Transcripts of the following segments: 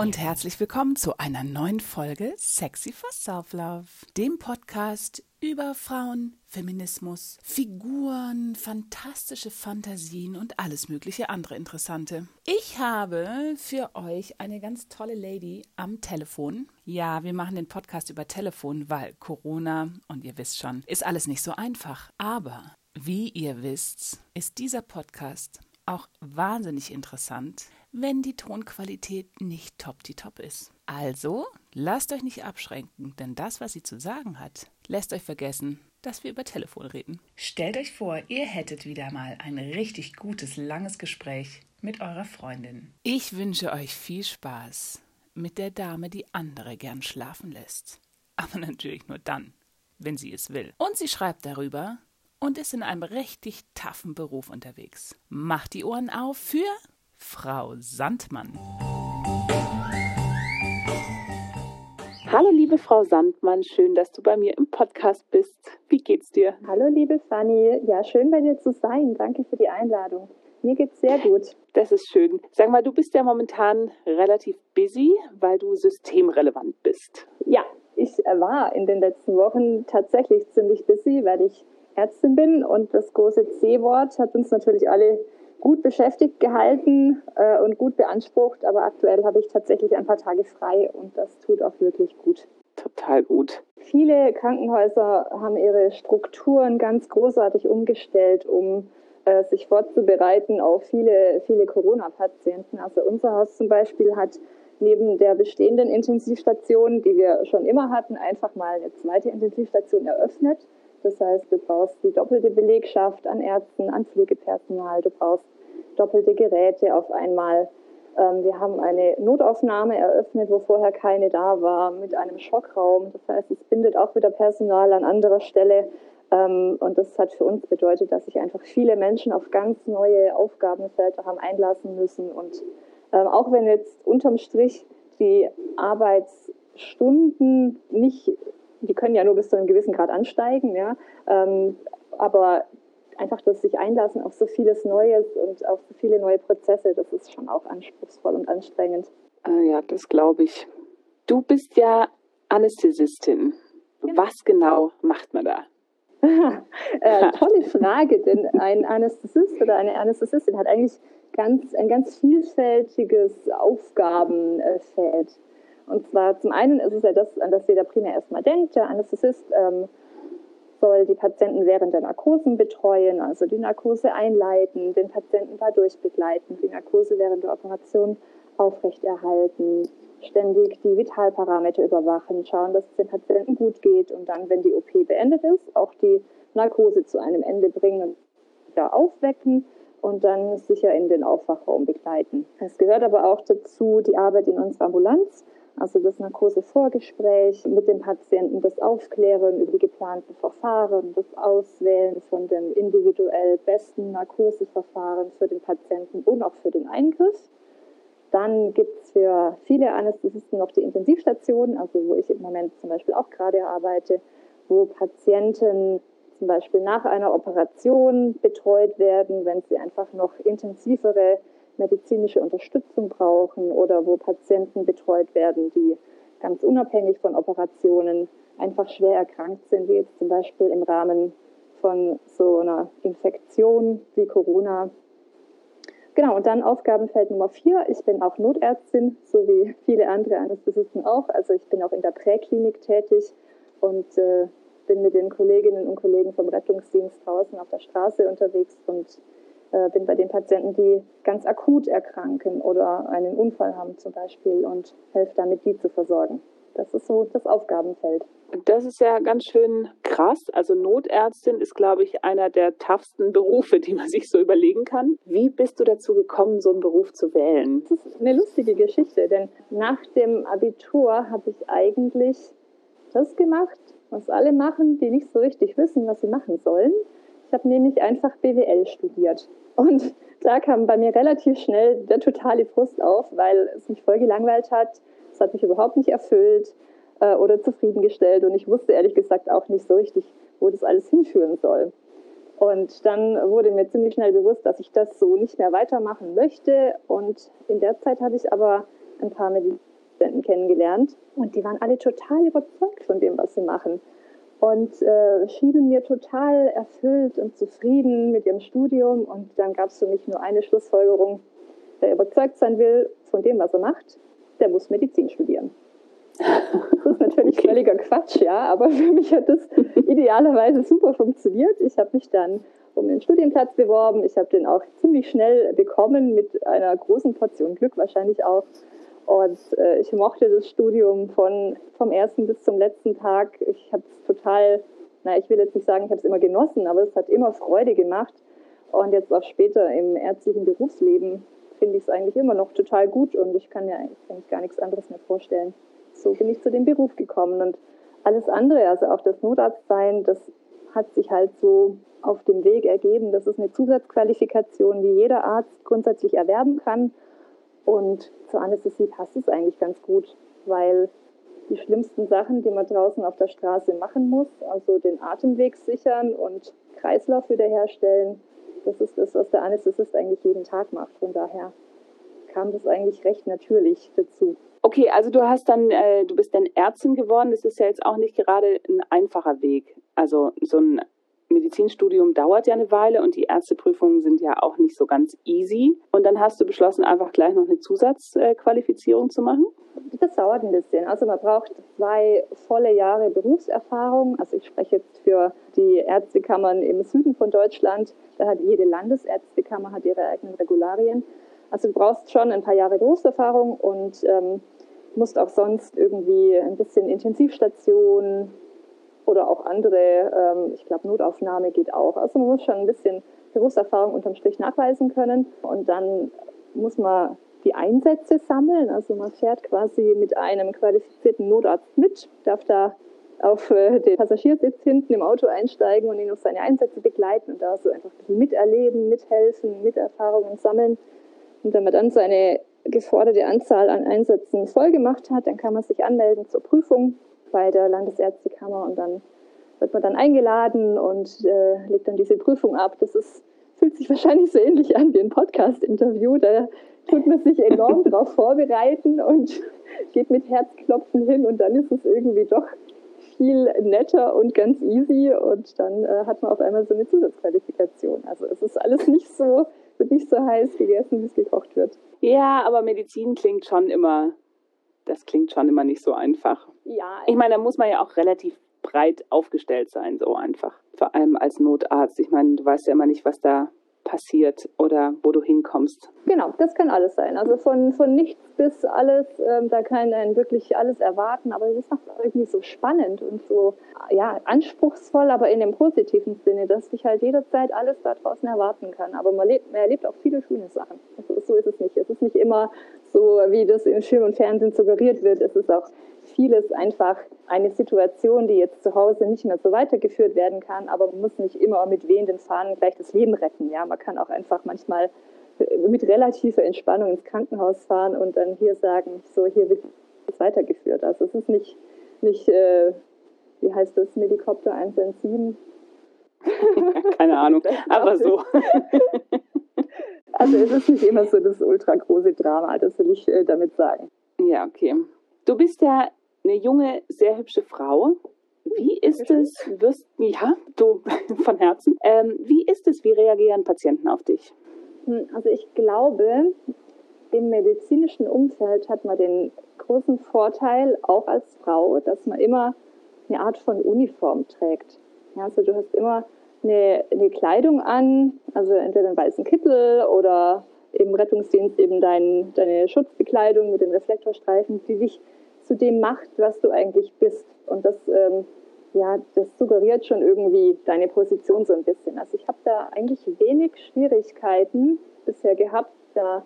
Und herzlich willkommen zu einer neuen Folge Sexy for Self-Love, dem Podcast über Frauen, Feminismus, Figuren, fantastische Fantasien und alles mögliche andere Interessante. Ich habe für euch eine ganz tolle Lady am Telefon. Ja, wir machen den Podcast über Telefon, weil Corona und ihr wisst schon, ist alles nicht so einfach. Aber wie ihr wisst, ist dieser Podcast auch wahnsinnig interessant, wenn die Tonqualität nicht top die top ist. Also lasst euch nicht abschränken, denn das, was sie zu sagen hat, lässt euch vergessen, dass wir über Telefon reden. Stellt euch vor, ihr hättet wieder mal ein richtig gutes, langes Gespräch mit eurer Freundin. Ich wünsche euch viel Spaß mit der Dame, die andere gern schlafen lässt. Aber natürlich nur dann, wenn sie es will. Und sie schreibt darüber und ist in einem richtig taffen Beruf unterwegs. Macht die Ohren auf für Frau Sandmann. Hallo liebe Frau Sandmann, schön, dass du bei mir im Podcast bist. Wie geht's dir? Hallo liebe Fanny, ja schön bei dir zu sein. Danke für die Einladung. Mir geht's sehr gut. Das ist schön. Sag mal, du bist ja momentan relativ busy, weil du systemrelevant bist. Ja, ich war in den letzten Wochen tatsächlich ziemlich busy, weil ich Ärztin bin und das große C-Wort hat uns natürlich alle gut beschäftigt gehalten äh, und gut beansprucht, aber aktuell habe ich tatsächlich ein paar Tage frei und das tut auch wirklich gut. Total gut. Viele Krankenhäuser haben ihre Strukturen ganz großartig umgestellt, um äh, sich vorzubereiten auf viele, viele Corona-Patienten. Also unser Haus zum Beispiel hat neben der bestehenden Intensivstation, die wir schon immer hatten, einfach mal eine zweite Intensivstation eröffnet. Das heißt, du brauchst die doppelte Belegschaft an Ärzten, an Pflegepersonal, du brauchst doppelte Geräte auf einmal. Ähm, wir haben eine Notaufnahme eröffnet, wo vorher keine da war, mit einem Schockraum. Das heißt, es bindet auch wieder Personal an anderer Stelle. Ähm, und das hat für uns bedeutet, dass sich einfach viele Menschen auf ganz neue Aufgabenfelder haben einlassen müssen. Und ähm, auch wenn jetzt unterm Strich die Arbeitsstunden nicht, die können ja nur bis zu einem gewissen Grad ansteigen, ja, aber einfach das sich einlassen auf so vieles Neues und auf so viele neue Prozesse, das ist schon auch anspruchsvoll und anstrengend. Äh, ja, das glaube ich. Du bist ja Anästhesistin. Ja. Was genau macht man da? äh, tolle Frage, denn ein Anästhesist oder eine Anästhesistin hat eigentlich ganz, ein ganz vielfältiges Aufgabenfeld. Und zwar zum einen ist es ja das, an das jeder primär erstmal denkt. Der Anästhesist ähm, soll die Patienten während der Narkosen betreuen, also die Narkose einleiten, den Patienten dadurch begleiten, die Narkose während der Operation aufrechterhalten, ständig die Vitalparameter überwachen, schauen, dass es den Patienten gut geht und dann, wenn die OP beendet ist, auch die Narkose zu einem Ende bringen und wieder aufwecken und dann sicher in den Aufwachraum begleiten. Es gehört aber auch dazu die Arbeit in unserer Ambulanz, also das Narkosevorgespräch mit dem Patienten, das Aufklären über die geplanten Verfahren, das Auswählen von dem individuell besten Narkoseverfahren für den Patienten und auch für den Eingriff. Dann gibt es für viele Anästhesisten noch die Intensivstationen, also wo ich im Moment zum Beispiel auch gerade arbeite, wo Patienten zum Beispiel nach einer Operation betreut werden, wenn sie einfach noch intensivere medizinische Unterstützung brauchen oder wo Patienten betreut werden, die ganz unabhängig von Operationen einfach schwer erkrankt sind, wie jetzt zum Beispiel im Rahmen von so einer Infektion wie Corona. Genau, und dann Aufgabenfeld Nummer vier. Ich bin auch Notärztin, so wie viele andere Anästhesisten auch. Also ich bin auch in der Präklinik tätig und äh, bin mit den Kolleginnen und Kollegen vom Rettungsdienst draußen auf der Straße unterwegs und bin bei den Patienten, die ganz akut erkranken oder einen Unfall haben zum Beispiel und helfe damit, die zu versorgen. Das ist so das Aufgabenfeld. Das ist ja ganz schön krass. Also Notärztin ist, glaube ich, einer der toughsten Berufe, die man sich so überlegen kann. Wie bist du dazu gekommen, so einen Beruf zu wählen? Das ist eine lustige Geschichte, denn nach dem Abitur habe ich eigentlich das gemacht, was alle machen, die nicht so richtig wissen, was sie machen sollen. Ich habe nämlich einfach BWL studiert. Und da kam bei mir relativ schnell der totale Frust auf, weil es mich voll gelangweilt hat. Es hat mich überhaupt nicht erfüllt äh, oder zufriedengestellt. Und ich wusste ehrlich gesagt auch nicht so richtig, wo das alles hinführen soll. Und dann wurde mir ziemlich schnell bewusst, dass ich das so nicht mehr weitermachen möchte. Und in der Zeit habe ich aber ein paar Medizinen kennengelernt und die waren alle total überzeugt von dem, was sie machen und äh, schienen mir total erfüllt und zufrieden mit ihrem Studium. Und dann gab es für mich nur eine Schlussfolgerung. Wer überzeugt sein will von dem, was er macht, der muss Medizin studieren. Das ist natürlich okay. völliger Quatsch, ja, aber für mich hat das idealerweise super funktioniert. Ich habe mich dann um den Studienplatz beworben. Ich habe den auch ziemlich schnell bekommen, mit einer großen Portion Glück wahrscheinlich auch. Und äh, ich mochte das Studium von, vom ersten bis zum letzten Tag. Ich habe es total, na, ich will jetzt nicht sagen, ich habe es immer genossen, aber es hat immer Freude gemacht. Und jetzt auch später im ärztlichen Berufsleben finde ich es eigentlich immer noch total gut und ich kann mir eigentlich gar nichts anderes mehr vorstellen. So bin ich zu dem Beruf gekommen und alles andere, also auch das Notarztsein, das hat sich halt so auf dem Weg ergeben. Das ist eine Zusatzqualifikation, die jeder Arzt grundsätzlich erwerben kann. Und zur Anästhesie passt es eigentlich ganz gut, weil die schlimmsten Sachen, die man draußen auf der Straße machen muss, also den Atemweg sichern und Kreislauf wiederherstellen, das ist das, was der Anästhesist eigentlich jeden Tag macht. Von daher kam das eigentlich recht natürlich dazu. Okay, also du hast dann, äh, du bist dann Ärztin geworden. Das ist ja jetzt auch nicht gerade ein einfacher Weg. Also so ein Medizinstudium dauert ja eine Weile und die Ärzteprüfungen sind ja auch nicht so ganz easy. Und dann hast du beschlossen, einfach gleich noch eine Zusatzqualifizierung zu machen? Das dauert ein bisschen. Also man braucht zwei volle Jahre Berufserfahrung. Also ich spreche jetzt für die Ärztekammern im Süden von Deutschland. Da hat jede Landesärztekammer hat ihre eigenen Regularien. Also du brauchst schon ein paar Jahre Berufserfahrung und ähm, musst auch sonst irgendwie ein bisschen Intensivstation oder auch andere, ähm, ich glaube Notaufnahme geht auch. Also man muss schon ein bisschen Berufserfahrung unterm Strich nachweisen können und dann muss man die Einsätze sammeln. Also man fährt quasi mit einem qualifizierten Notarzt mit, darf da auf äh, den Passagiersitz hinten im Auto einsteigen und ihn auf seine Einsätze begleiten und da so einfach ein bisschen miterleben, mithelfen, Miterfahrungen sammeln. Und wenn man dann seine geforderte Anzahl an Einsätzen voll gemacht hat, dann kann man sich anmelden zur Prüfung bei der Landesärztekammer und dann wird man dann eingeladen und äh, legt dann diese Prüfung ab. Das ist, fühlt sich wahrscheinlich so ähnlich an wie ein Podcast-Interview. Da tut man sich enorm darauf vorbereiten und geht mit Herzklopfen hin und dann ist es irgendwie doch viel netter und ganz easy und dann äh, hat man auf einmal so eine Zusatzqualifikation. Also es ist alles nicht so, wird nicht so heiß gegessen, wie es gekocht wird. Ja, aber Medizin klingt schon immer das klingt schon immer nicht so einfach. Ja. Ich meine, da muss man ja auch relativ breit aufgestellt sein, so einfach. Vor allem als Notarzt. Ich meine, du weißt ja immer nicht, was da passiert oder wo du hinkommst. Genau, das kann alles sein. Also von, von nichts bis alles, ähm, da kann einen wirklich alles erwarten, aber das macht es irgendwie so spannend und so ja, anspruchsvoll, aber in dem positiven Sinne, dass sich halt jederzeit alles da draußen erwarten kann. Aber man, lebt, man erlebt auch viele schöne Sachen. Also so ist es nicht. Es ist nicht immer so, wie das im Film und Fernsehen suggeriert wird. Es ist auch vieles einfach eine Situation, die jetzt zu Hause nicht mehr so weitergeführt werden kann, aber man muss nicht immer mit wehenden Fahnen gleich das Leben retten. Ja, man kann auch einfach manchmal mit relativer Entspannung ins Krankenhaus fahren und dann hier sagen, so hier wird es weitergeführt. Also es ist nicht, nicht äh, wie heißt das, Medikopter 117. Keine Ahnung, aber so. Also es ist nicht immer so das ultra große Drama, das will ich äh, damit sagen. Ja, okay. Du bist ja eine junge, sehr hübsche Frau. Wie ist es, wirst, ja, du von Herzen, ähm, wie ist es, wie reagieren Patienten auf dich? Hm, also ich glaube, im medizinischen Umfeld hat man den großen Vorteil, auch als Frau, dass man immer eine Art von Uniform trägt. Ja, also du hast immer eine, eine Kleidung an, also entweder einen weißen Kittel oder im Rettungsdienst eben dein, deine Schutzbekleidung mit den Reflektorstreifen, die dich zu dem macht, was du eigentlich bist. Und das, ähm, ja, das suggeriert schon irgendwie deine Position so ein bisschen. Also ich habe da eigentlich wenig Schwierigkeiten bisher gehabt, da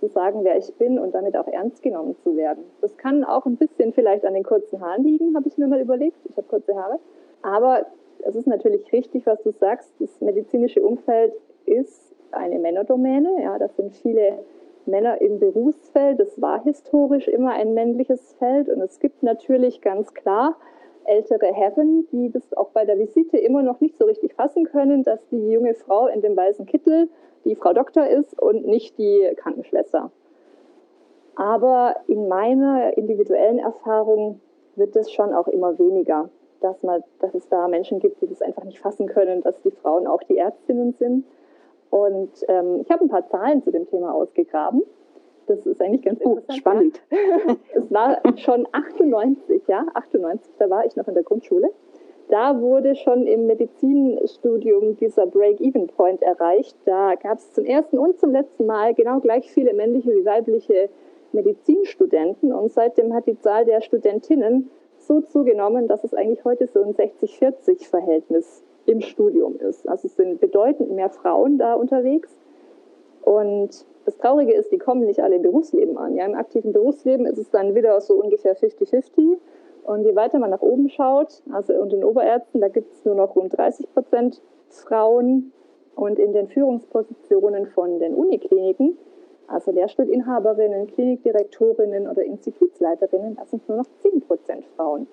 zu sagen, wer ich bin und damit auch ernst genommen zu werden. Das kann auch ein bisschen vielleicht an den kurzen Haaren liegen, habe ich mir mal überlegt. Ich habe kurze Haare. Aber es ist natürlich richtig, was du sagst. Das medizinische Umfeld ist eine Männerdomäne. Ja, das sind viele Männer im Berufsfeld. Das war historisch immer ein männliches Feld. Und es gibt natürlich ganz klar ältere Herren, die das auch bei der Visite immer noch nicht so richtig fassen können, dass die junge Frau in dem weißen Kittel die Frau Doktor ist und nicht die Krankenschwester. Aber in meiner individuellen Erfahrung wird es schon auch immer weniger, dass, man, dass es da Menschen gibt, die das einfach nicht fassen können, dass die Frauen auch die Ärztinnen sind. Und ähm, ich habe ein paar Zahlen zu dem Thema ausgegraben. Das ist eigentlich ganz oh, interessant. Spannend. Ja. Es war schon 98, ja, 98, da war ich noch in der Grundschule. Da wurde schon im Medizinstudium dieser Break-Even-Point erreicht. Da gab es zum ersten und zum letzten Mal genau gleich viele männliche wie weibliche Medizinstudenten. Und seitdem hat die Zahl der Studentinnen so zugenommen, dass es eigentlich heute so ein 60-40-Verhältnis im Studium ist. Also es sind bedeutend mehr Frauen da unterwegs. Und das Traurige ist, die kommen nicht alle im Berufsleben an. Ja, Im aktiven Berufsleben ist es dann wieder so ungefähr 50-50. Und je weiter man nach oben schaut, also unter den Oberärzten, da gibt es nur noch rund 30 Prozent Frauen. Und in den Führungspositionen von den Unikliniken, also Lehrstuhlinhaberinnen, Klinikdirektorinnen oder Institutsleiterinnen, da sind nur noch 10 Prozent Frauen.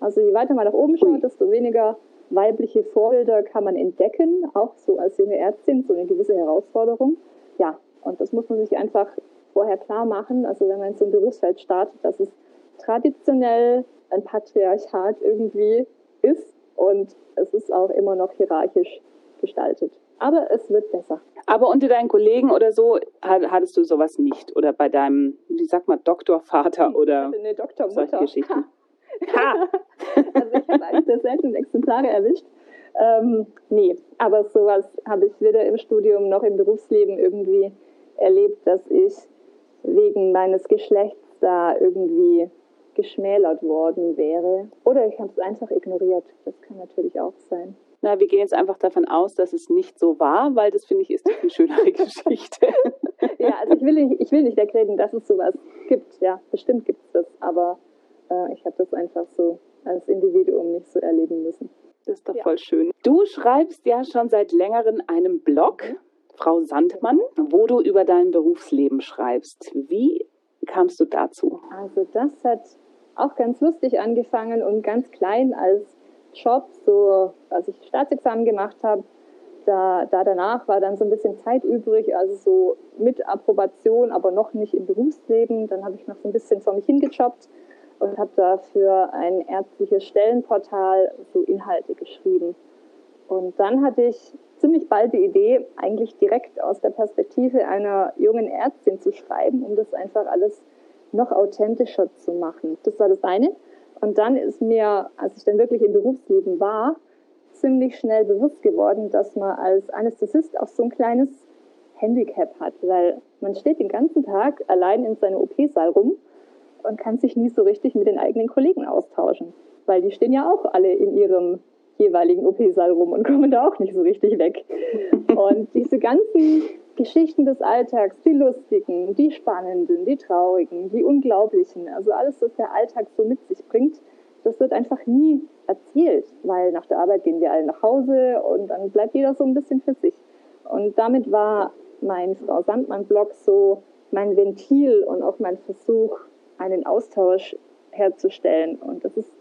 Also je weiter man nach oben schaut, desto weniger weibliche Vorbilder kann man entdecken, auch so als junge Ärztin, so eine gewisse Herausforderung. Ja, und das muss man sich einfach vorher klar machen. Also wenn man in so ein Berufsfeld startet, dass es traditionell ein Patriarchat irgendwie ist und es ist auch immer noch hierarchisch gestaltet. Aber es wird besser. Aber unter deinen Kollegen oder so hattest du sowas nicht? Oder bei deinem, wie sagt man, Doktorvater oder eine Doktormutter. solche Geschichten? Ha. also ich habe eigentlich der seltenen Exemplare erwischt. Ähm, nee, aber sowas habe ich weder im Studium noch im Berufsleben irgendwie erlebt, dass ich wegen meines Geschlechts da irgendwie geschmälert worden wäre. Oder ich habe es einfach ignoriert. Das kann natürlich auch sein. Na, wir gehen jetzt einfach davon aus, dass es nicht so war, weil das finde ich ist eine schönere Geschichte. ja, also ich will nicht, ich will nicht wegreden, dass es sowas gibt. Ja, bestimmt gibt es das, aber äh, ich habe das einfach so als Individuum nicht so erleben müssen. Das ist doch ja. voll schön. Du schreibst ja schon seit längerem einen Blog, mhm. Frau Sandmann, wo du über dein Berufsleben schreibst. Wie kamst du dazu? Also das hat auch ganz lustig angefangen und ganz klein als Job, so als ich Staatsexamen gemacht habe. Da, da danach war dann so ein bisschen Zeit übrig, also so mit Approbation, aber noch nicht im Berufsleben. Dann habe ich noch so ein bisschen vor mich hingejobbt und habe dafür ein ärztliches Stellenportal so Inhalte geschrieben. Und dann hatte ich ziemlich bald die Idee, eigentlich direkt aus der Perspektive einer jungen Ärztin zu schreiben, um das einfach alles noch authentischer zu machen. Das war das eine. Und dann ist mir, als ich dann wirklich im Berufsleben war, ziemlich schnell bewusst geworden, dass man als Anästhesist auch so ein kleines Handicap hat, weil man steht den ganzen Tag allein in seinem OP-Saal rum und kann sich nie so richtig mit den eigenen Kollegen austauschen, weil die stehen ja auch alle in ihrem jeweiligen OP-Saal rum und kommen da auch nicht so richtig weg. Und diese ganzen Geschichten des Alltags, die lustigen, die spannenden, die traurigen, die unglaublichen, also alles, was der Alltag so mit sich bringt, das wird einfach nie erzählt, weil nach der Arbeit gehen wir alle nach Hause und dann bleibt jeder so ein bisschen für sich. Und damit war mein Frau Sandmann-Blog so mein Ventil und auch mein Versuch, einen Austausch herzustellen. Und das ist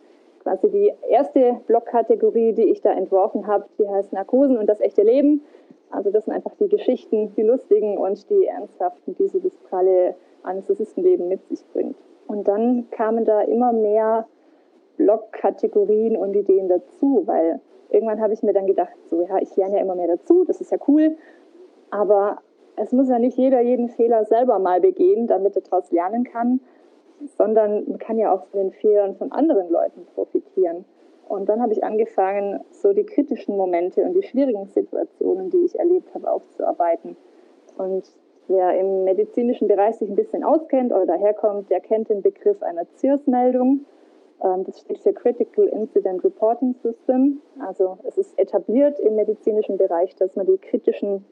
quasi die erste Blogkategorie, die ich da entworfen habe. Die heißt Narkosen und das echte Leben. Also das sind einfach die Geschichten, die lustigen und die ernsthaften, die so das pralle Anästhesistenleben mit sich bringt. Und dann kamen da immer mehr Blog-Kategorien und Ideen dazu, weil irgendwann habe ich mir dann gedacht, so ja, ich lerne ja immer mehr dazu, das ist ja cool, aber es muss ja nicht jeder jeden Fehler selber mal begehen, damit er daraus lernen kann, sondern man kann ja auch von den Fehlern von anderen Leuten profitieren. Und dann habe ich angefangen, so die kritischen Momente und die schwierigen Situationen, die ich erlebt habe, aufzuarbeiten. Und wer im medizinischen Bereich sich ein bisschen auskennt oder daherkommt, der kennt den Begriff einer CIRS-Meldung. Ähm, das steht für Critical Incident Reporting System. Also es ist etabliert im medizinischen Bereich, dass man die kritischen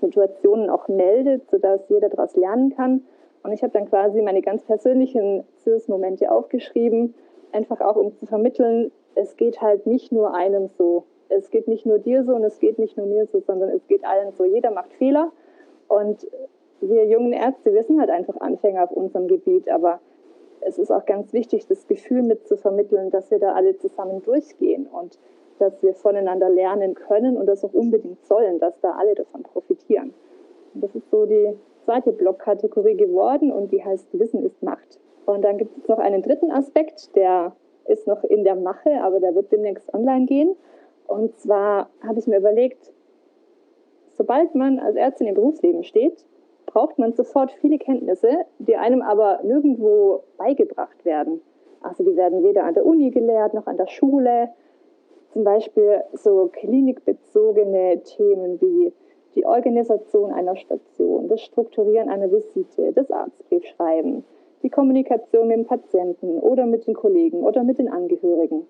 Situationen auch meldet, sodass jeder daraus lernen kann. Und ich habe dann quasi meine ganz persönlichen CIRS-Momente aufgeschrieben, einfach auch um zu vermitteln, es geht halt nicht nur einem so. Es geht nicht nur dir so und es geht nicht nur mir so, sondern es geht allen so. Jeder macht Fehler und wir jungen Ärzte, wir sind halt einfach Anfänger auf unserem Gebiet, aber es ist auch ganz wichtig, das Gefühl mitzuvermitteln, dass wir da alle zusammen durchgehen und dass wir voneinander lernen können und das auch unbedingt sollen, dass da alle davon profitieren. Und das ist so die zweite Blogkategorie geworden und die heißt Wissen ist Macht. Und dann gibt es noch einen dritten Aspekt, der ist noch in der Mache, aber der wird demnächst online gehen. Und zwar habe ich mir überlegt, sobald man als Ärztin im Berufsleben steht, braucht man sofort viele Kenntnisse, die einem aber nirgendwo beigebracht werden. Also die werden weder an der Uni gelehrt noch an der Schule. Zum Beispiel so klinikbezogene Themen wie die Organisation einer Station, das Strukturieren einer Visite, das Arztbriefschreiben, die Kommunikation mit dem Patienten oder mit den Kollegen oder mit den Angehörigen.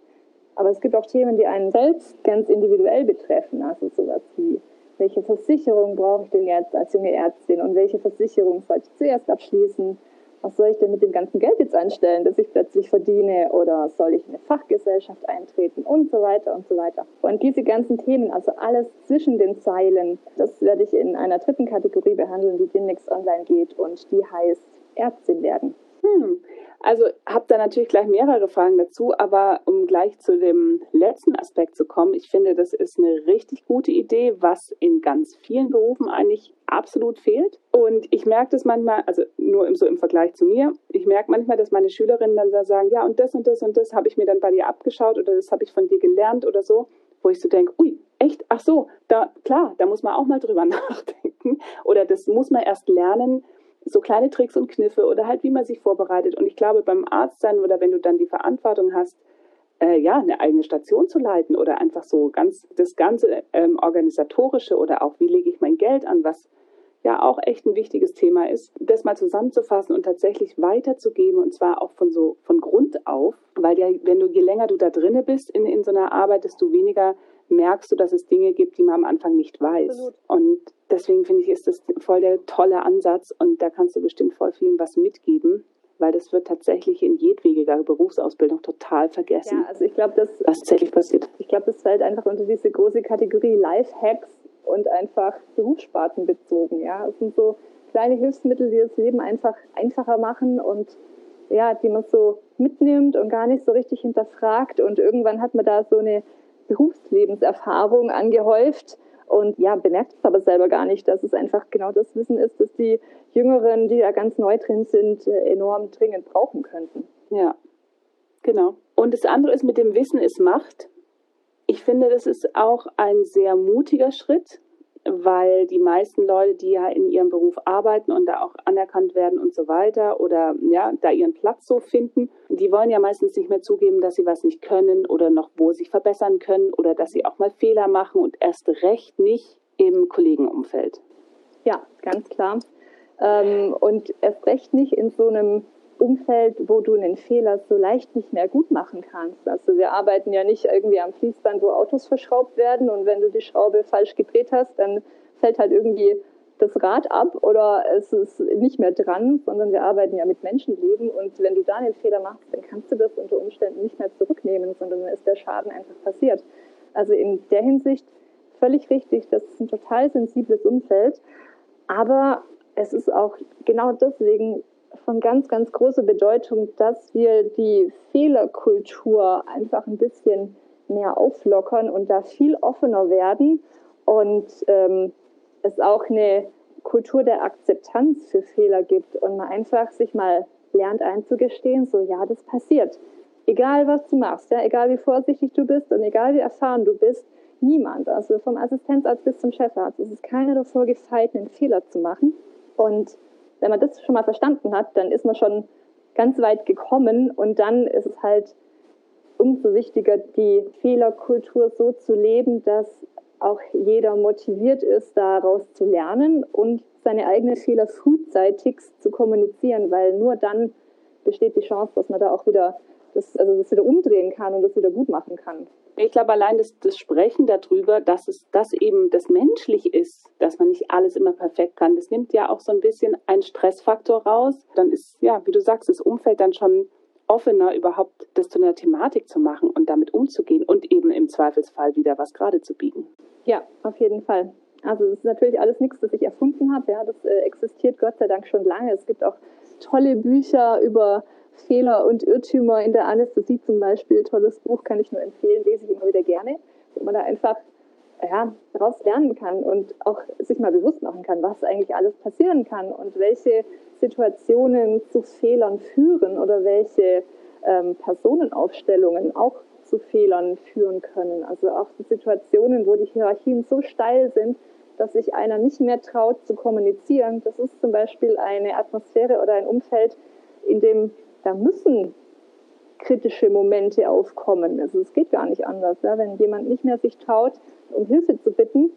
Aber es gibt auch Themen, die einen selbst ganz individuell betreffen, also sowas wie welche Versicherung brauche ich denn jetzt als junge Ärztin und welche Versicherung sollte ich zuerst abschließen? Was soll ich denn mit dem ganzen Geld jetzt anstellen, das ich plötzlich verdiene? Oder soll ich in eine Fachgesellschaft eintreten und so weiter und so weiter? Und diese ganzen Themen, also alles zwischen den Zeilen, das werde ich in einer dritten Kategorie behandeln, die demnächst online geht und die heißt Ärztin werden. Hm. Also habe da natürlich gleich mehrere Fragen dazu, aber um gleich zu dem letzten Aspekt zu kommen, ich finde, das ist eine richtig gute Idee, was in ganz vielen Berufen eigentlich absolut fehlt. Und ich merke das manchmal, also nur im, so im Vergleich zu mir, ich merke manchmal, dass meine Schülerinnen dann sagen, ja, und das und das und das habe ich mir dann bei dir abgeschaut oder das habe ich von dir gelernt oder so, wo ich so denke, ui, echt, ach so, da, klar, da muss man auch mal drüber nachdenken oder das muss man erst lernen, so kleine Tricks und Kniffe oder halt wie man sich vorbereitet. Und ich glaube, beim Arzt sein oder wenn du dann die Verantwortung hast, äh, ja, eine eigene Station zu leiten oder einfach so ganz das ganze ähm, organisatorische oder auch wie lege ich mein Geld an, was ja auch echt ein wichtiges Thema ist, das mal zusammenzufassen und tatsächlich weiterzugeben und zwar auch von so von Grund auf, weil ja, wenn du je länger du da drinne bist in, in so einer Arbeit, desto weniger merkst du, dass es Dinge gibt, die man am Anfang nicht weiß. Absolut. Und deswegen finde ich, ist das voll der tolle Ansatz und da kannst du bestimmt voll vielen was mitgeben weil das wird tatsächlich in jedwediger Berufsausbildung total vergessen. Ja, also ich glaube, das was tatsächlich passiert. Ich glaube, das fällt einfach unter diese große Kategorie Lifehacks und einfach Berufssparten bezogen. Ja, es sind so kleine Hilfsmittel, die das Leben einfach einfacher machen und ja, die man so mitnimmt und gar nicht so richtig hinterfragt und irgendwann hat man da so eine Berufslebenserfahrung angehäuft und ja, bemerkt es aber selber gar nicht, dass es einfach genau das Wissen ist, dass die Jüngeren, die da ganz neu drin sind, äh, enorm dringend brauchen könnten. Ja, genau. Und das andere ist mit dem Wissen ist Macht. Ich finde, das ist auch ein sehr mutiger Schritt, weil die meisten Leute, die ja in ihrem Beruf arbeiten und da auch anerkannt werden und so weiter oder ja, da ihren Platz so finden, die wollen ja meistens nicht mehr zugeben, dass sie was nicht können oder noch wo sich verbessern können oder dass sie auch mal Fehler machen und erst recht nicht im Kollegenumfeld. Ja, ganz klar. Ähm, und erst recht nicht in so einem Umfeld, wo du einen Fehler so leicht nicht mehr gut machen kannst. Also wir arbeiten ja nicht irgendwie am Fließband, wo Autos verschraubt werden und wenn du die Schraube falsch gedreht hast, dann fällt halt irgendwie das Rad ab oder es ist nicht mehr dran, sondern wir arbeiten ja mit Menschenleben und wenn du da einen Fehler machst, dann kannst du das unter Umständen nicht mehr zurücknehmen, sondern dann ist der Schaden einfach passiert. Also in der Hinsicht völlig richtig, das ist ein total sensibles Umfeld, aber es ist auch genau deswegen von ganz, ganz großer Bedeutung, dass wir die Fehlerkultur einfach ein bisschen mehr auflockern und da viel offener werden und ähm, es auch eine Kultur der Akzeptanz für Fehler gibt und man einfach sich mal lernt einzugestehen, so ja, das passiert. Egal was du machst, ja, egal wie vorsichtig du bist und egal wie erfahren du bist, niemand, also vom Assistenzarzt bis zum Chefarzt, es ist keiner davor gefeit, einen Fehler zu machen. Und wenn man das schon mal verstanden hat, dann ist man schon ganz weit gekommen und dann ist es halt umso wichtiger, die Fehlerkultur so zu leben, dass auch jeder motiviert ist, daraus zu lernen und seine eigenen Fehler frühzeitig zu kommunizieren, weil nur dann besteht die Chance, dass man da auch wieder das, also das wieder umdrehen kann und das wieder gut machen kann. Ich glaube, allein das, das Sprechen darüber, dass es das eben das menschlich ist, dass man nicht alles immer perfekt kann, das nimmt ja auch so ein bisschen einen Stressfaktor raus. Dann ist, ja, wie du sagst, das Umfeld dann schon offener, überhaupt das zu einer Thematik zu machen und damit umzugehen und eben im Zweifelsfall wieder was gerade zu biegen. Ja, auf jeden Fall. Also es ist natürlich alles nichts, das ich erfunden habe. Ja, das äh, existiert Gott sei Dank schon lange. Es gibt auch tolle Bücher über Fehler und Irrtümer in der Anästhesie zum Beispiel. Tolles Buch, kann ich nur empfehlen, lese ich immer wieder gerne, wo man da einfach ja, daraus lernen kann und auch sich mal bewusst machen kann, was eigentlich alles passieren kann und welche Situationen zu Fehlern führen oder welche ähm, Personenaufstellungen auch zu Fehlern führen können. Also auch Situationen, wo die Hierarchien so steil sind, dass sich einer nicht mehr traut zu kommunizieren. Das ist zum Beispiel eine Atmosphäre oder ein Umfeld, in dem da müssen kritische Momente aufkommen. Also es geht gar nicht anders. Ja? Wenn jemand nicht mehr sich traut, um Hilfe zu bitten,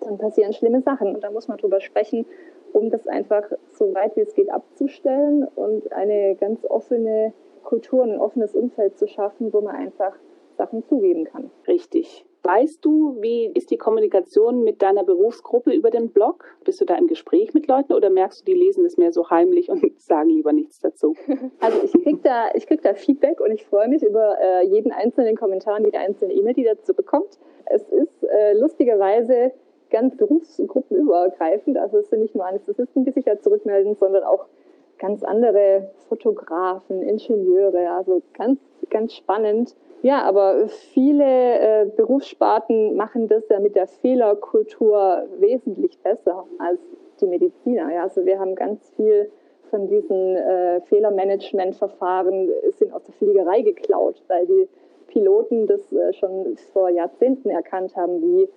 dann passieren schlimme Sachen. Und da muss man drüber sprechen, um das einfach so weit wie es geht abzustellen und eine ganz offene Kultur, ein offenes Umfeld zu schaffen, wo man einfach Sachen zugeben kann. Richtig. Weißt du, wie ist die Kommunikation mit deiner Berufsgruppe über den Blog? Bist du da im Gespräch mit Leuten oder merkst du, die lesen es mehr so heimlich und sagen lieber nichts dazu? Also ich kriege da, krieg da Feedback und ich freue mich über äh, jeden einzelnen Kommentar und jede einzelne E-Mail, die dazu bekommt. Es ist äh, lustigerweise ganz berufsgruppenübergreifend. Also es sind nicht nur Anästhesisten, die sich da zurückmelden, sondern auch ganz andere Fotografen, Ingenieure. Also ganz, ganz spannend ja, aber viele äh, Berufssparten machen das ja mit der Fehlerkultur wesentlich besser als die Mediziner. Ja? Also wir haben ganz viel von diesen äh, Fehlermanagementverfahren sind aus der Fliegerei geklaut, weil die Piloten das äh, schon vor Jahrzehnten erkannt haben, wie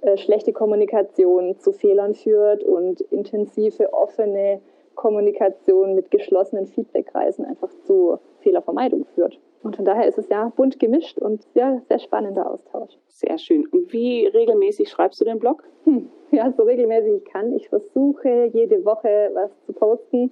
äh, schlechte Kommunikation zu Fehlern führt und intensive, offene Kommunikation mit geschlossenen Feedbackkreisen einfach zu Fehlervermeidung führt. Und von daher ist es ja bunt gemischt und sehr, sehr spannender Austausch. Sehr schön. Und wie regelmäßig schreibst du den Blog? Hm, ja, so regelmäßig ich kann. Ich versuche jede Woche was zu posten.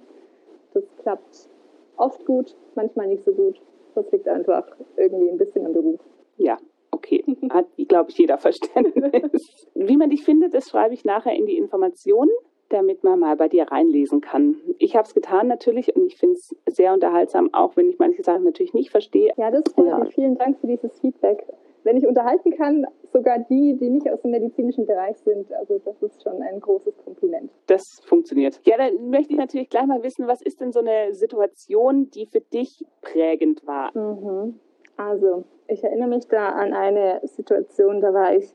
Das klappt oft gut, manchmal nicht so gut. Das liegt einfach irgendwie ein bisschen am Beruf. Ja, okay. Hat, glaube ich, jeder Verständnis. Wie man dich findet, das schreibe ich nachher in die Informationen damit man mal bei dir reinlesen kann. Ich habe es getan natürlich und ich finde es sehr unterhaltsam, auch wenn ich manche Sachen natürlich nicht verstehe. Ja, das freut ja. mich. Vielen Dank für dieses Feedback. Wenn ich unterhalten kann, sogar die, die nicht aus dem medizinischen Bereich sind, also das ist schon ein großes Kompliment. Das funktioniert. Ja, dann möchte ich natürlich gleich mal wissen, was ist denn so eine Situation, die für dich prägend war? Mhm. Also, ich erinnere mich da an eine Situation, da war ich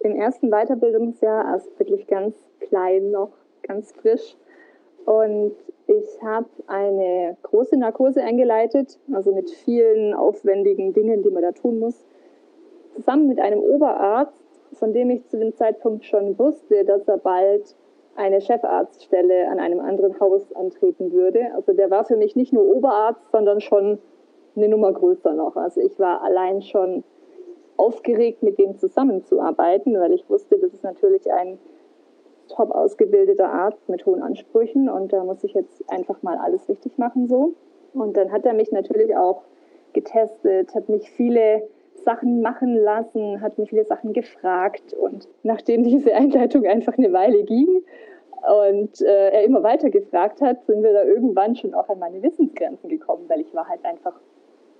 im ersten Weiterbildungsjahr, also wirklich ganz klein noch, ganz frisch. Und ich habe eine große Narkose eingeleitet, also mit vielen aufwendigen Dingen, die man da tun muss, zusammen mit einem Oberarzt, von dem ich zu dem Zeitpunkt schon wusste, dass er bald eine Chefarztstelle an einem anderen Haus antreten würde. Also der war für mich nicht nur Oberarzt, sondern schon eine Nummer größer noch. Also ich war allein schon aufgeregt, mit dem zusammenzuarbeiten, weil ich wusste, das ist natürlich ein top ausgebildeter Arzt mit hohen Ansprüchen und da muss ich jetzt einfach mal alles richtig machen so. Und dann hat er mich natürlich auch getestet, hat mich viele Sachen machen lassen, hat mich viele Sachen gefragt und nachdem diese Einleitung einfach eine Weile ging und äh, er immer weiter gefragt hat, sind wir da irgendwann schon auch an meine Wissensgrenzen gekommen, weil ich war halt einfach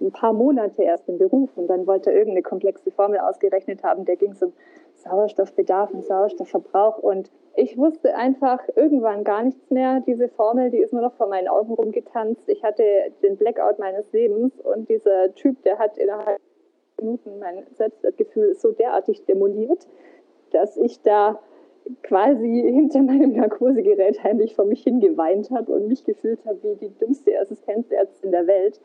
ein paar Monate erst im Beruf und dann wollte er irgendeine komplexe Formel ausgerechnet haben, der ging um Sauerstoffbedarf und Sauerstoffverbrauch und ich wusste einfach irgendwann gar nichts mehr. Diese Formel, die ist nur noch vor meinen Augen rumgetanzt. Ich hatte den Blackout meines Lebens und dieser Typ, der hat innerhalb Minuten mein Selbstwertgefühl so derartig demoliert, dass ich da quasi hinter meinem Narkosegerät heimlich vor mich hingeweint habe und mich gefühlt habe wie die dümmste Assistenzärztin der Welt.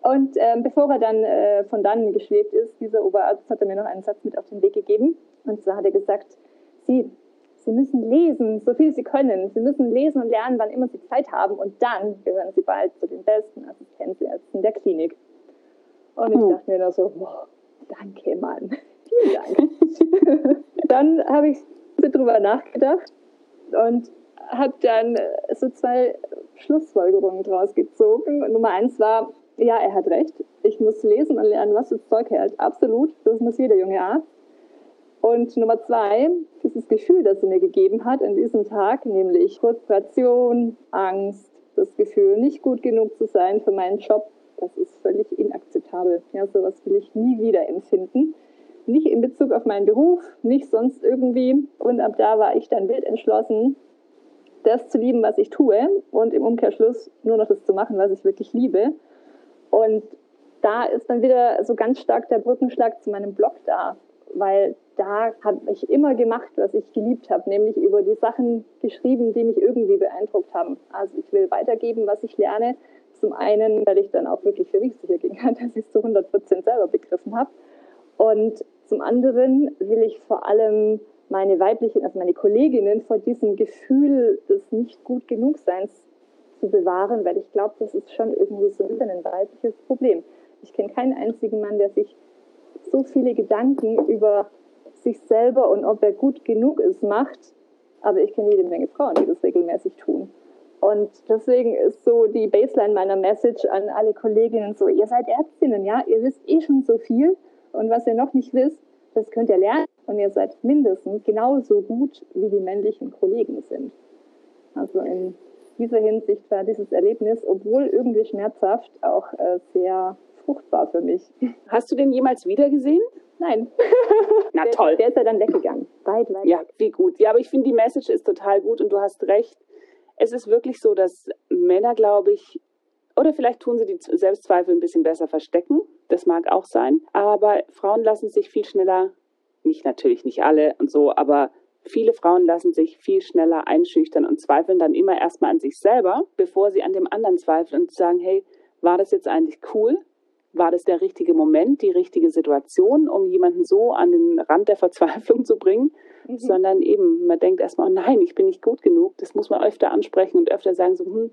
Und ähm, bevor er dann äh, von dannen geschwebt ist, dieser Oberarzt hat er mir noch einen Satz mit auf den Weg gegeben. Und zwar hat er gesagt, Sie, Sie müssen lesen, so viel Sie können. Sie müssen lesen und lernen, wann immer Sie Zeit haben. Und dann gehören Sie bald zu den besten Assistenzärzten der Klinik. Und ich hm. dachte mir nur so, boah, danke, Mann. Vielen Dank. dann habe ich darüber nachgedacht und habe dann so zwei Schlussfolgerungen draus gezogen. Nummer eins war, ja, er hat recht. Ich muss lesen und lernen, was das Zeug hält. Absolut. Das muss jeder junge Arzt. Und Nummer zwei, dieses Gefühl, das er mir gegeben hat an diesem Tag, nämlich Frustration, Angst, das Gefühl, nicht gut genug zu sein für meinen Job, das ist völlig inakzeptabel. Ja, sowas will ich nie wieder empfinden. Nicht in Bezug auf meinen Beruf, nicht sonst irgendwie. Und ab da war ich dann wild entschlossen, das zu lieben, was ich tue und im Umkehrschluss nur noch das zu machen, was ich wirklich liebe. Und da ist dann wieder so ganz stark der Brückenschlag zu meinem Blog da. Weil da habe ich immer gemacht, was ich geliebt habe, nämlich über die Sachen geschrieben, die mich irgendwie beeindruckt haben. Also ich will weitergeben, was ich lerne. Zum einen, weil ich dann auch wirklich für mich sicher gehen kann, dass ich es zu 100 Prozent selber begriffen habe. Und zum anderen will ich vor allem meine weiblichen, also meine Kolleginnen vor diesem Gefühl des nicht gut genug Seins zu bewahren, weil ich glaube, das ist schon irgendwie so ein weibliches Problem. Ich kenne keinen einzigen Mann, der sich so viele Gedanken über sich selber und ob er gut genug ist, macht. Aber ich kenne jede Menge Frauen, die das regelmäßig tun. Und deswegen ist so die Baseline meiner Message an alle Kolleginnen so, ihr seid Ärztinnen, ja, ihr wisst eh schon so viel und was ihr noch nicht wisst, das könnt ihr lernen und ihr seid mindestens genauso gut, wie die männlichen Kollegen sind. Also in dieser Hinsicht war dieses Erlebnis, obwohl irgendwie schmerzhaft, auch äh, sehr fruchtbar für mich. Hast du den jemals wiedergesehen? Nein. Na toll. Der ist ja dann weggegangen. Weit, weit. Ja, wie gut. Ja, aber ich finde, die Message ist total gut und du hast recht. Es ist wirklich so, dass Männer, glaube ich, oder vielleicht tun sie die Selbstzweifel ein bisschen besser verstecken. Das mag auch sein. Aber Frauen lassen sich viel schneller, nicht natürlich nicht alle und so, aber viele Frauen lassen sich viel schneller einschüchtern und zweifeln dann immer erstmal an sich selber, bevor sie an dem anderen zweifeln und sagen, hey, war das jetzt eigentlich cool? War das der richtige Moment, die richtige Situation, um jemanden so an den Rand der Verzweiflung zu bringen? Mhm. Sondern eben, man denkt erstmal, oh nein, ich bin nicht gut genug. Das muss man öfter ansprechen und öfter sagen, so, hm,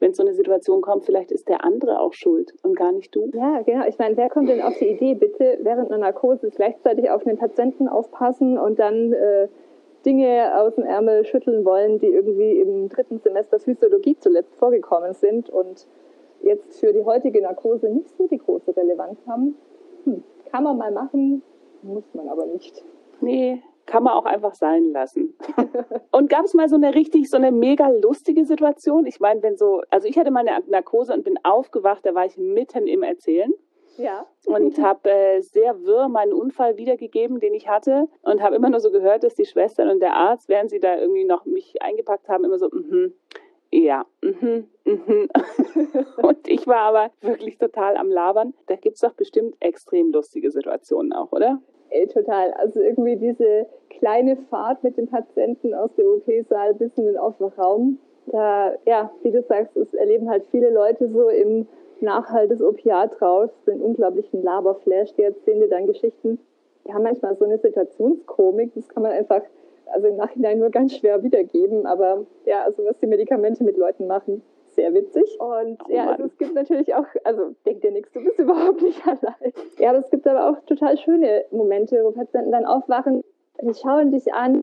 wenn so eine Situation kommt, vielleicht ist der andere auch schuld und gar nicht du. Ja, genau. Ich meine, wer kommt denn auf die Idee, bitte während einer Narkose gleichzeitig auf den Patienten aufpassen und dann äh, Dinge aus dem Ärmel schütteln wollen, die irgendwie im dritten Semester Physiologie zuletzt vorgekommen sind und jetzt für die heutige Narkose nicht so die große Relevanz haben? Hm, kann man mal machen, muss man aber nicht. Nee, kann man auch einfach sein lassen. und gab es mal so eine richtig, so eine mega lustige Situation? Ich meine, wenn so, also ich hatte mal eine Narkose und bin aufgewacht, da war ich mitten im Erzählen. Ja. Und habe äh, sehr wirr meinen Unfall wiedergegeben, den ich hatte. Und habe immer nur so gehört, dass die Schwestern und der Arzt, während sie da irgendwie noch mich eingepackt haben, immer so, mhm, ja, mhm, mhm. und ich war aber wirklich total am Labern. Da gibt es doch bestimmt extrem lustige Situationen auch, oder? Ey, total. Also irgendwie diese kleine Fahrt mit dem Patienten aus dem OP-Saal bis in den Aufwachraum. Da, ja, wie du sagst, es erleben halt viele Leute so im Nachhalt des Opiatraus, den unglaublichen Laberflash, die erzählen dir dann Geschichten. Die haben manchmal so eine Situationskomik, das kann man einfach, also im Nachhinein nur ganz schwer wiedergeben. Aber ja, also was die Medikamente mit Leuten machen, sehr witzig. Und oh ja, also es gibt natürlich auch, also denk dir nichts, du bist überhaupt nicht allein. Ja, aber es gibt aber auch total schöne Momente, wo Patienten dann aufwachen, die schauen dich an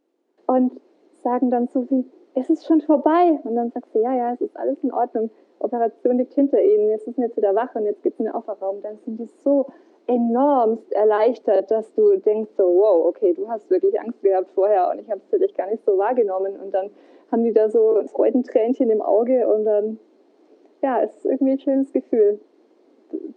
und sagen dann so wie, es ist schon vorbei. Und dann sagst du, ja, ja, es ist alles in Ordnung. Operation liegt hinter ihnen, jetzt sind sie jetzt wieder wach und jetzt gibt es einen Aufwachraum. Dann sind die so enormst erleichtert, dass du denkst so, wow, okay, du hast wirklich Angst gehabt vorher und ich habe es vielleicht gar nicht so wahrgenommen. Und dann haben die da so Freudentränchen im Auge und dann, ja, es ist irgendwie ein schönes Gefühl,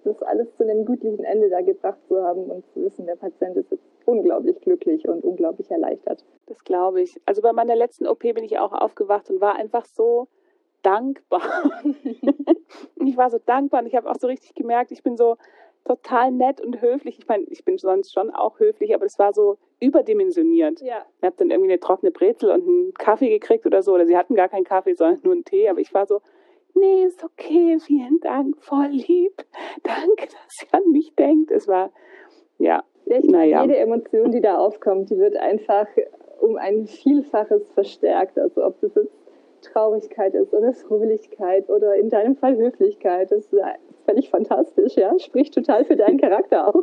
das alles zu einem gütlichen Ende da gebracht zu haben und zu wissen, der Patient ist jetzt unglaublich glücklich und unglaublich erleichtert. Das glaube ich. Also bei meiner letzten OP bin ich auch aufgewacht und war einfach so dankbar. ich war so dankbar und ich habe auch so richtig gemerkt, ich bin so total nett und höflich. Ich meine, ich bin sonst schon auch höflich, aber es war so überdimensioniert. Ja. Ich habe dann irgendwie eine trockene Brezel und einen Kaffee gekriegt oder so. Oder sie hatten gar keinen Kaffee, sondern nur einen Tee. Aber ich war so, nee, ist okay, vielen Dank, voll lieb. Danke, dass ihr an mich denkt. Es war, ja, ich naja. Jede Emotion, die da aufkommt, die wird einfach um ein Vielfaches verstärkt. Also ob das jetzt Traurigkeit ist oder Fröhlichkeit oder in deinem Fall Höflichkeit. Das ist völlig fantastisch, ja. Spricht total für deinen Charakter auch.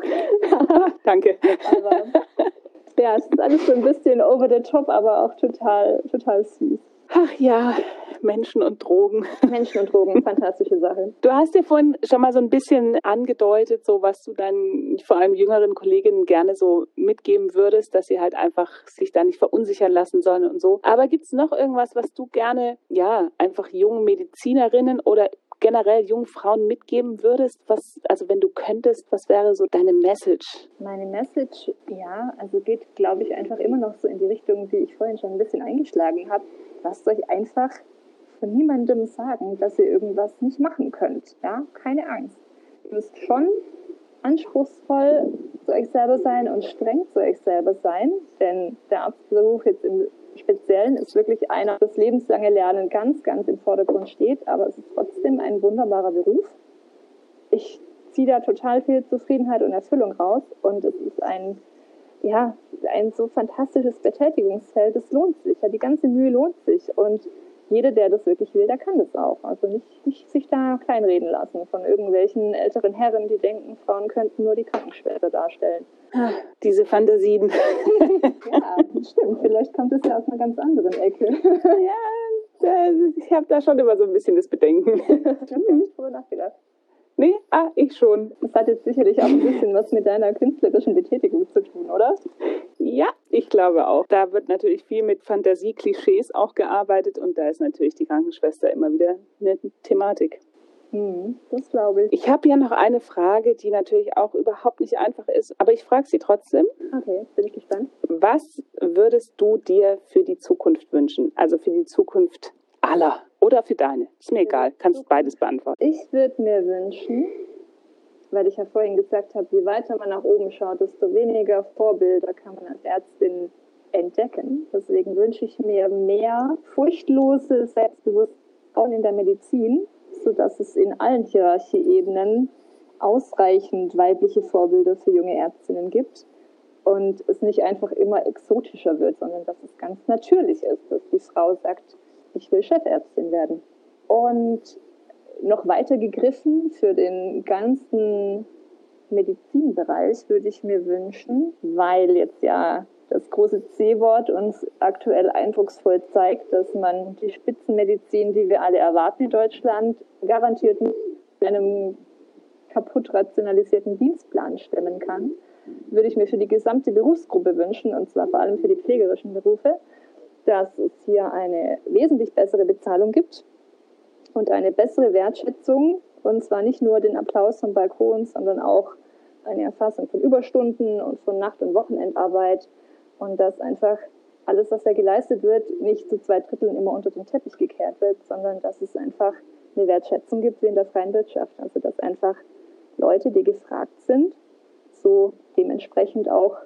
Danke. Aber ja, es ist alles so ein bisschen over the top, aber auch total, total süß. Ach ja, Menschen und Drogen. Menschen und Drogen, fantastische Sache. Du hast dir vorhin schon mal so ein bisschen angedeutet, so was du deinen vor allem jüngeren Kolleginnen gerne so mitgeben würdest, dass sie halt einfach sich da nicht verunsichern lassen sollen und so. Aber gibt es noch irgendwas, was du gerne, ja, einfach jungen Medizinerinnen oder generell jungen Frauen mitgeben würdest? Was, also wenn du könntest, was wäre so deine Message? Meine Message, ja, also geht, glaube ich, einfach immer noch so in die Richtung, die ich vorhin schon ein bisschen eingeschlagen habe. Lasst euch einfach von niemandem sagen, dass ihr irgendwas nicht machen könnt. Ja, keine Angst. Ihr müsst schon anspruchsvoll zu euch selber sein und streng zu euch selber sein, denn der Arztberuf jetzt im Speziellen ist wirklich einer, das lebenslange Lernen ganz, ganz im Vordergrund steht, aber es ist trotzdem ein wunderbarer Beruf. Ich ziehe da total viel Zufriedenheit und Erfüllung raus und es ist ein, ja, ein so fantastisches Betätigungsfeld, es lohnt sich, ja, die ganze Mühe lohnt sich und jeder, der das wirklich will, der kann das auch. Also nicht, nicht sich da kleinreden lassen von irgendwelchen älteren Herren, die denken, Frauen könnten nur die Krankenschwester darstellen. Ach, diese Fantasien. ja, stimmt. Vielleicht kommt es ja aus einer ganz anderen Ecke. ja, ich habe da schon immer so ein bisschen das Bedenken. Ich habe nicht drüber nachgedacht. Ah, ich schon. Das hat jetzt sicherlich auch ein bisschen was mit deiner künstlerischen Betätigung zu tun, oder? Ja, ich glaube auch. Da wird natürlich viel mit Fantasie-Klischees auch gearbeitet und da ist natürlich die Krankenschwester immer wieder eine Thematik. Hm, das glaube ich. Ich habe ja noch eine Frage, die natürlich auch überhaupt nicht einfach ist, aber ich frage sie trotzdem. Okay, bin ich gespannt. Was würdest du dir für die Zukunft wünschen? Also für die Zukunft aller oder für deine? Ist mir egal, kannst beides beantworten. Ich würde mir wünschen, weil ich ja vorhin gesagt habe, je weiter man nach oben schaut, desto weniger Vorbilder kann man als Ärztin entdecken. Deswegen wünsche ich mir mehr furchtlose Selbstbewusstsein in der Medizin, sodass es in allen Hierarchieebenen ausreichend weibliche Vorbilder für junge Ärztinnen gibt und es nicht einfach immer exotischer wird, sondern dass es ganz natürlich ist, dass die Frau sagt, ich will Chefärztin werden. Und noch weiter gegriffen für den ganzen Medizinbereich würde ich mir wünschen, weil jetzt ja das große C-Wort uns aktuell eindrucksvoll zeigt, dass man die Spitzenmedizin, die wir alle erwarten in Deutschland, garantiert mit einem kaputt rationalisierten Dienstplan stemmen kann, würde ich mir für die gesamte Berufsgruppe wünschen, und zwar vor allem für die pflegerischen Berufe, dass es hier eine wesentlich bessere Bezahlung gibt und eine bessere Wertschätzung. Und zwar nicht nur den Applaus vom Balkon, sondern auch eine Erfassung von Überstunden und von Nacht- und Wochenendarbeit. Und dass einfach alles, was da geleistet wird, nicht zu zwei Dritteln immer unter den Teppich gekehrt wird, sondern dass es einfach eine Wertschätzung gibt wie in der freien Wirtschaft. Also dass einfach Leute, die gefragt sind, so dementsprechend auch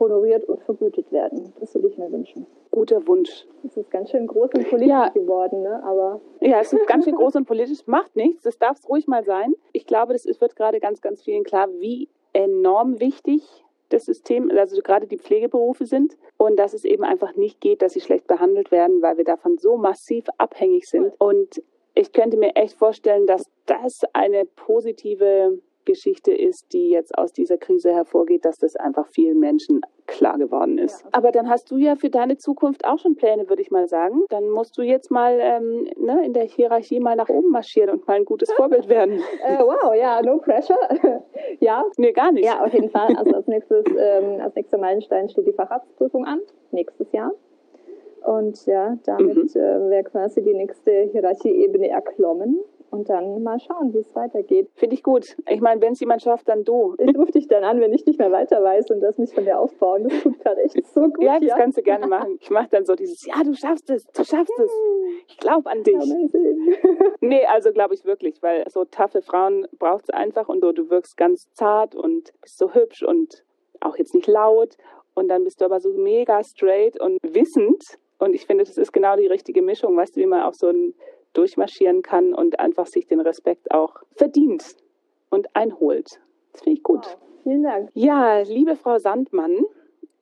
honoriert und vergütet werden. Das würde ich mir wünschen. Guter Wunsch. Es ist ganz schön groß und politisch ja. geworden, ne? aber. Ja, es ist ganz schön groß und politisch, macht nichts, das darf es ruhig mal sein. Ich glaube, das wird gerade ganz, ganz vielen klar, wie enorm wichtig das System, also gerade die Pflegeberufe sind und dass es eben einfach nicht geht, dass sie schlecht behandelt werden, weil wir davon so massiv abhängig sind. Und ich könnte mir echt vorstellen, dass das eine positive Geschichte ist, die jetzt aus dieser Krise hervorgeht, dass das einfach vielen Menschen klar geworden ist. Ja. Aber dann hast du ja für deine Zukunft auch schon Pläne, würde ich mal sagen. Dann musst du jetzt mal ähm, ne, in der Hierarchie mal nach oben marschieren und mal ein gutes Vorbild werden. äh, wow, ja, no pressure. ja. Nee, gar nicht. Ja, auf jeden Fall. Also als nächstes, ähm, als nächster Meilenstein steht die Facharztprüfung an, nächstes Jahr. Und ja, damit mhm. äh, wäre quasi die nächste Hierarchieebene erklommen und dann mal schauen, wie es weitergeht. Finde ich gut. Ich meine, wenn es jemand schafft, dann du. Ich rufe dich dann an, wenn ich nicht mehr weiter weiß und das mich von dir aufbauen. Das tut gerade echt so gut. Ja, das ja. kannst du gerne machen. Ich mache dann so dieses, ja, du schaffst es, du schaffst es. Ich glaube an dich. Amazing. nee, also glaube ich wirklich, weil so taffe Frauen braucht es einfach und so, du wirkst ganz zart und bist so hübsch und auch jetzt nicht laut. Und dann bist du aber so mega straight und wissend. Und ich finde, das ist genau die richtige Mischung, weißt du, wie man auch so ein durchmarschieren kann und einfach sich den Respekt auch verdient und einholt. Das finde ich gut. Wow. Vielen Dank. Ja, liebe Frau Sandmann,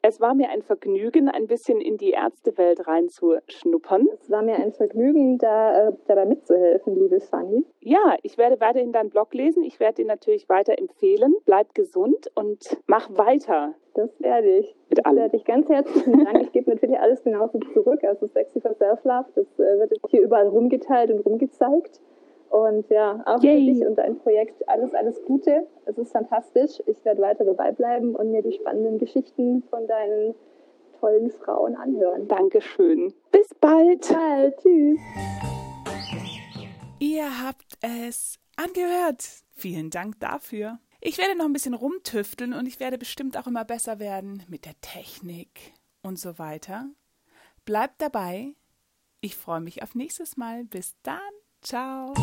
es war mir ein Vergnügen, ein bisschen in die Ärztewelt reinzuschnuppern. Es war mir ein Vergnügen, da, äh, dabei mitzuhelfen, liebe Fanny. Ja, ich werde weiterhin deinen Blog lesen. Ich werde ihn natürlich weiter empfehlen. Bleib gesund und mach weiter. Das werde ich. Mit allem. Das werde ich ganz herzlichen Dank. Ich gebe natürlich alles genauso zurück. Also Sexy for Self-Love, das äh, wird hier überall rumgeteilt und rumgezeigt. Und ja, auch Yay. für dich und dein Projekt alles, alles Gute. Es ist fantastisch. Ich werde weiter dabei bleiben und mir die spannenden Geschichten von deinen tollen Frauen anhören. Dankeschön. Bis bald. Bis bald. Tschüss. Ihr habt es angehört. Vielen Dank dafür. Ich werde noch ein bisschen rumtüfteln und ich werde bestimmt auch immer besser werden mit der Technik und so weiter. Bleibt dabei. Ich freue mich auf nächstes Mal. Bis dann. Chao.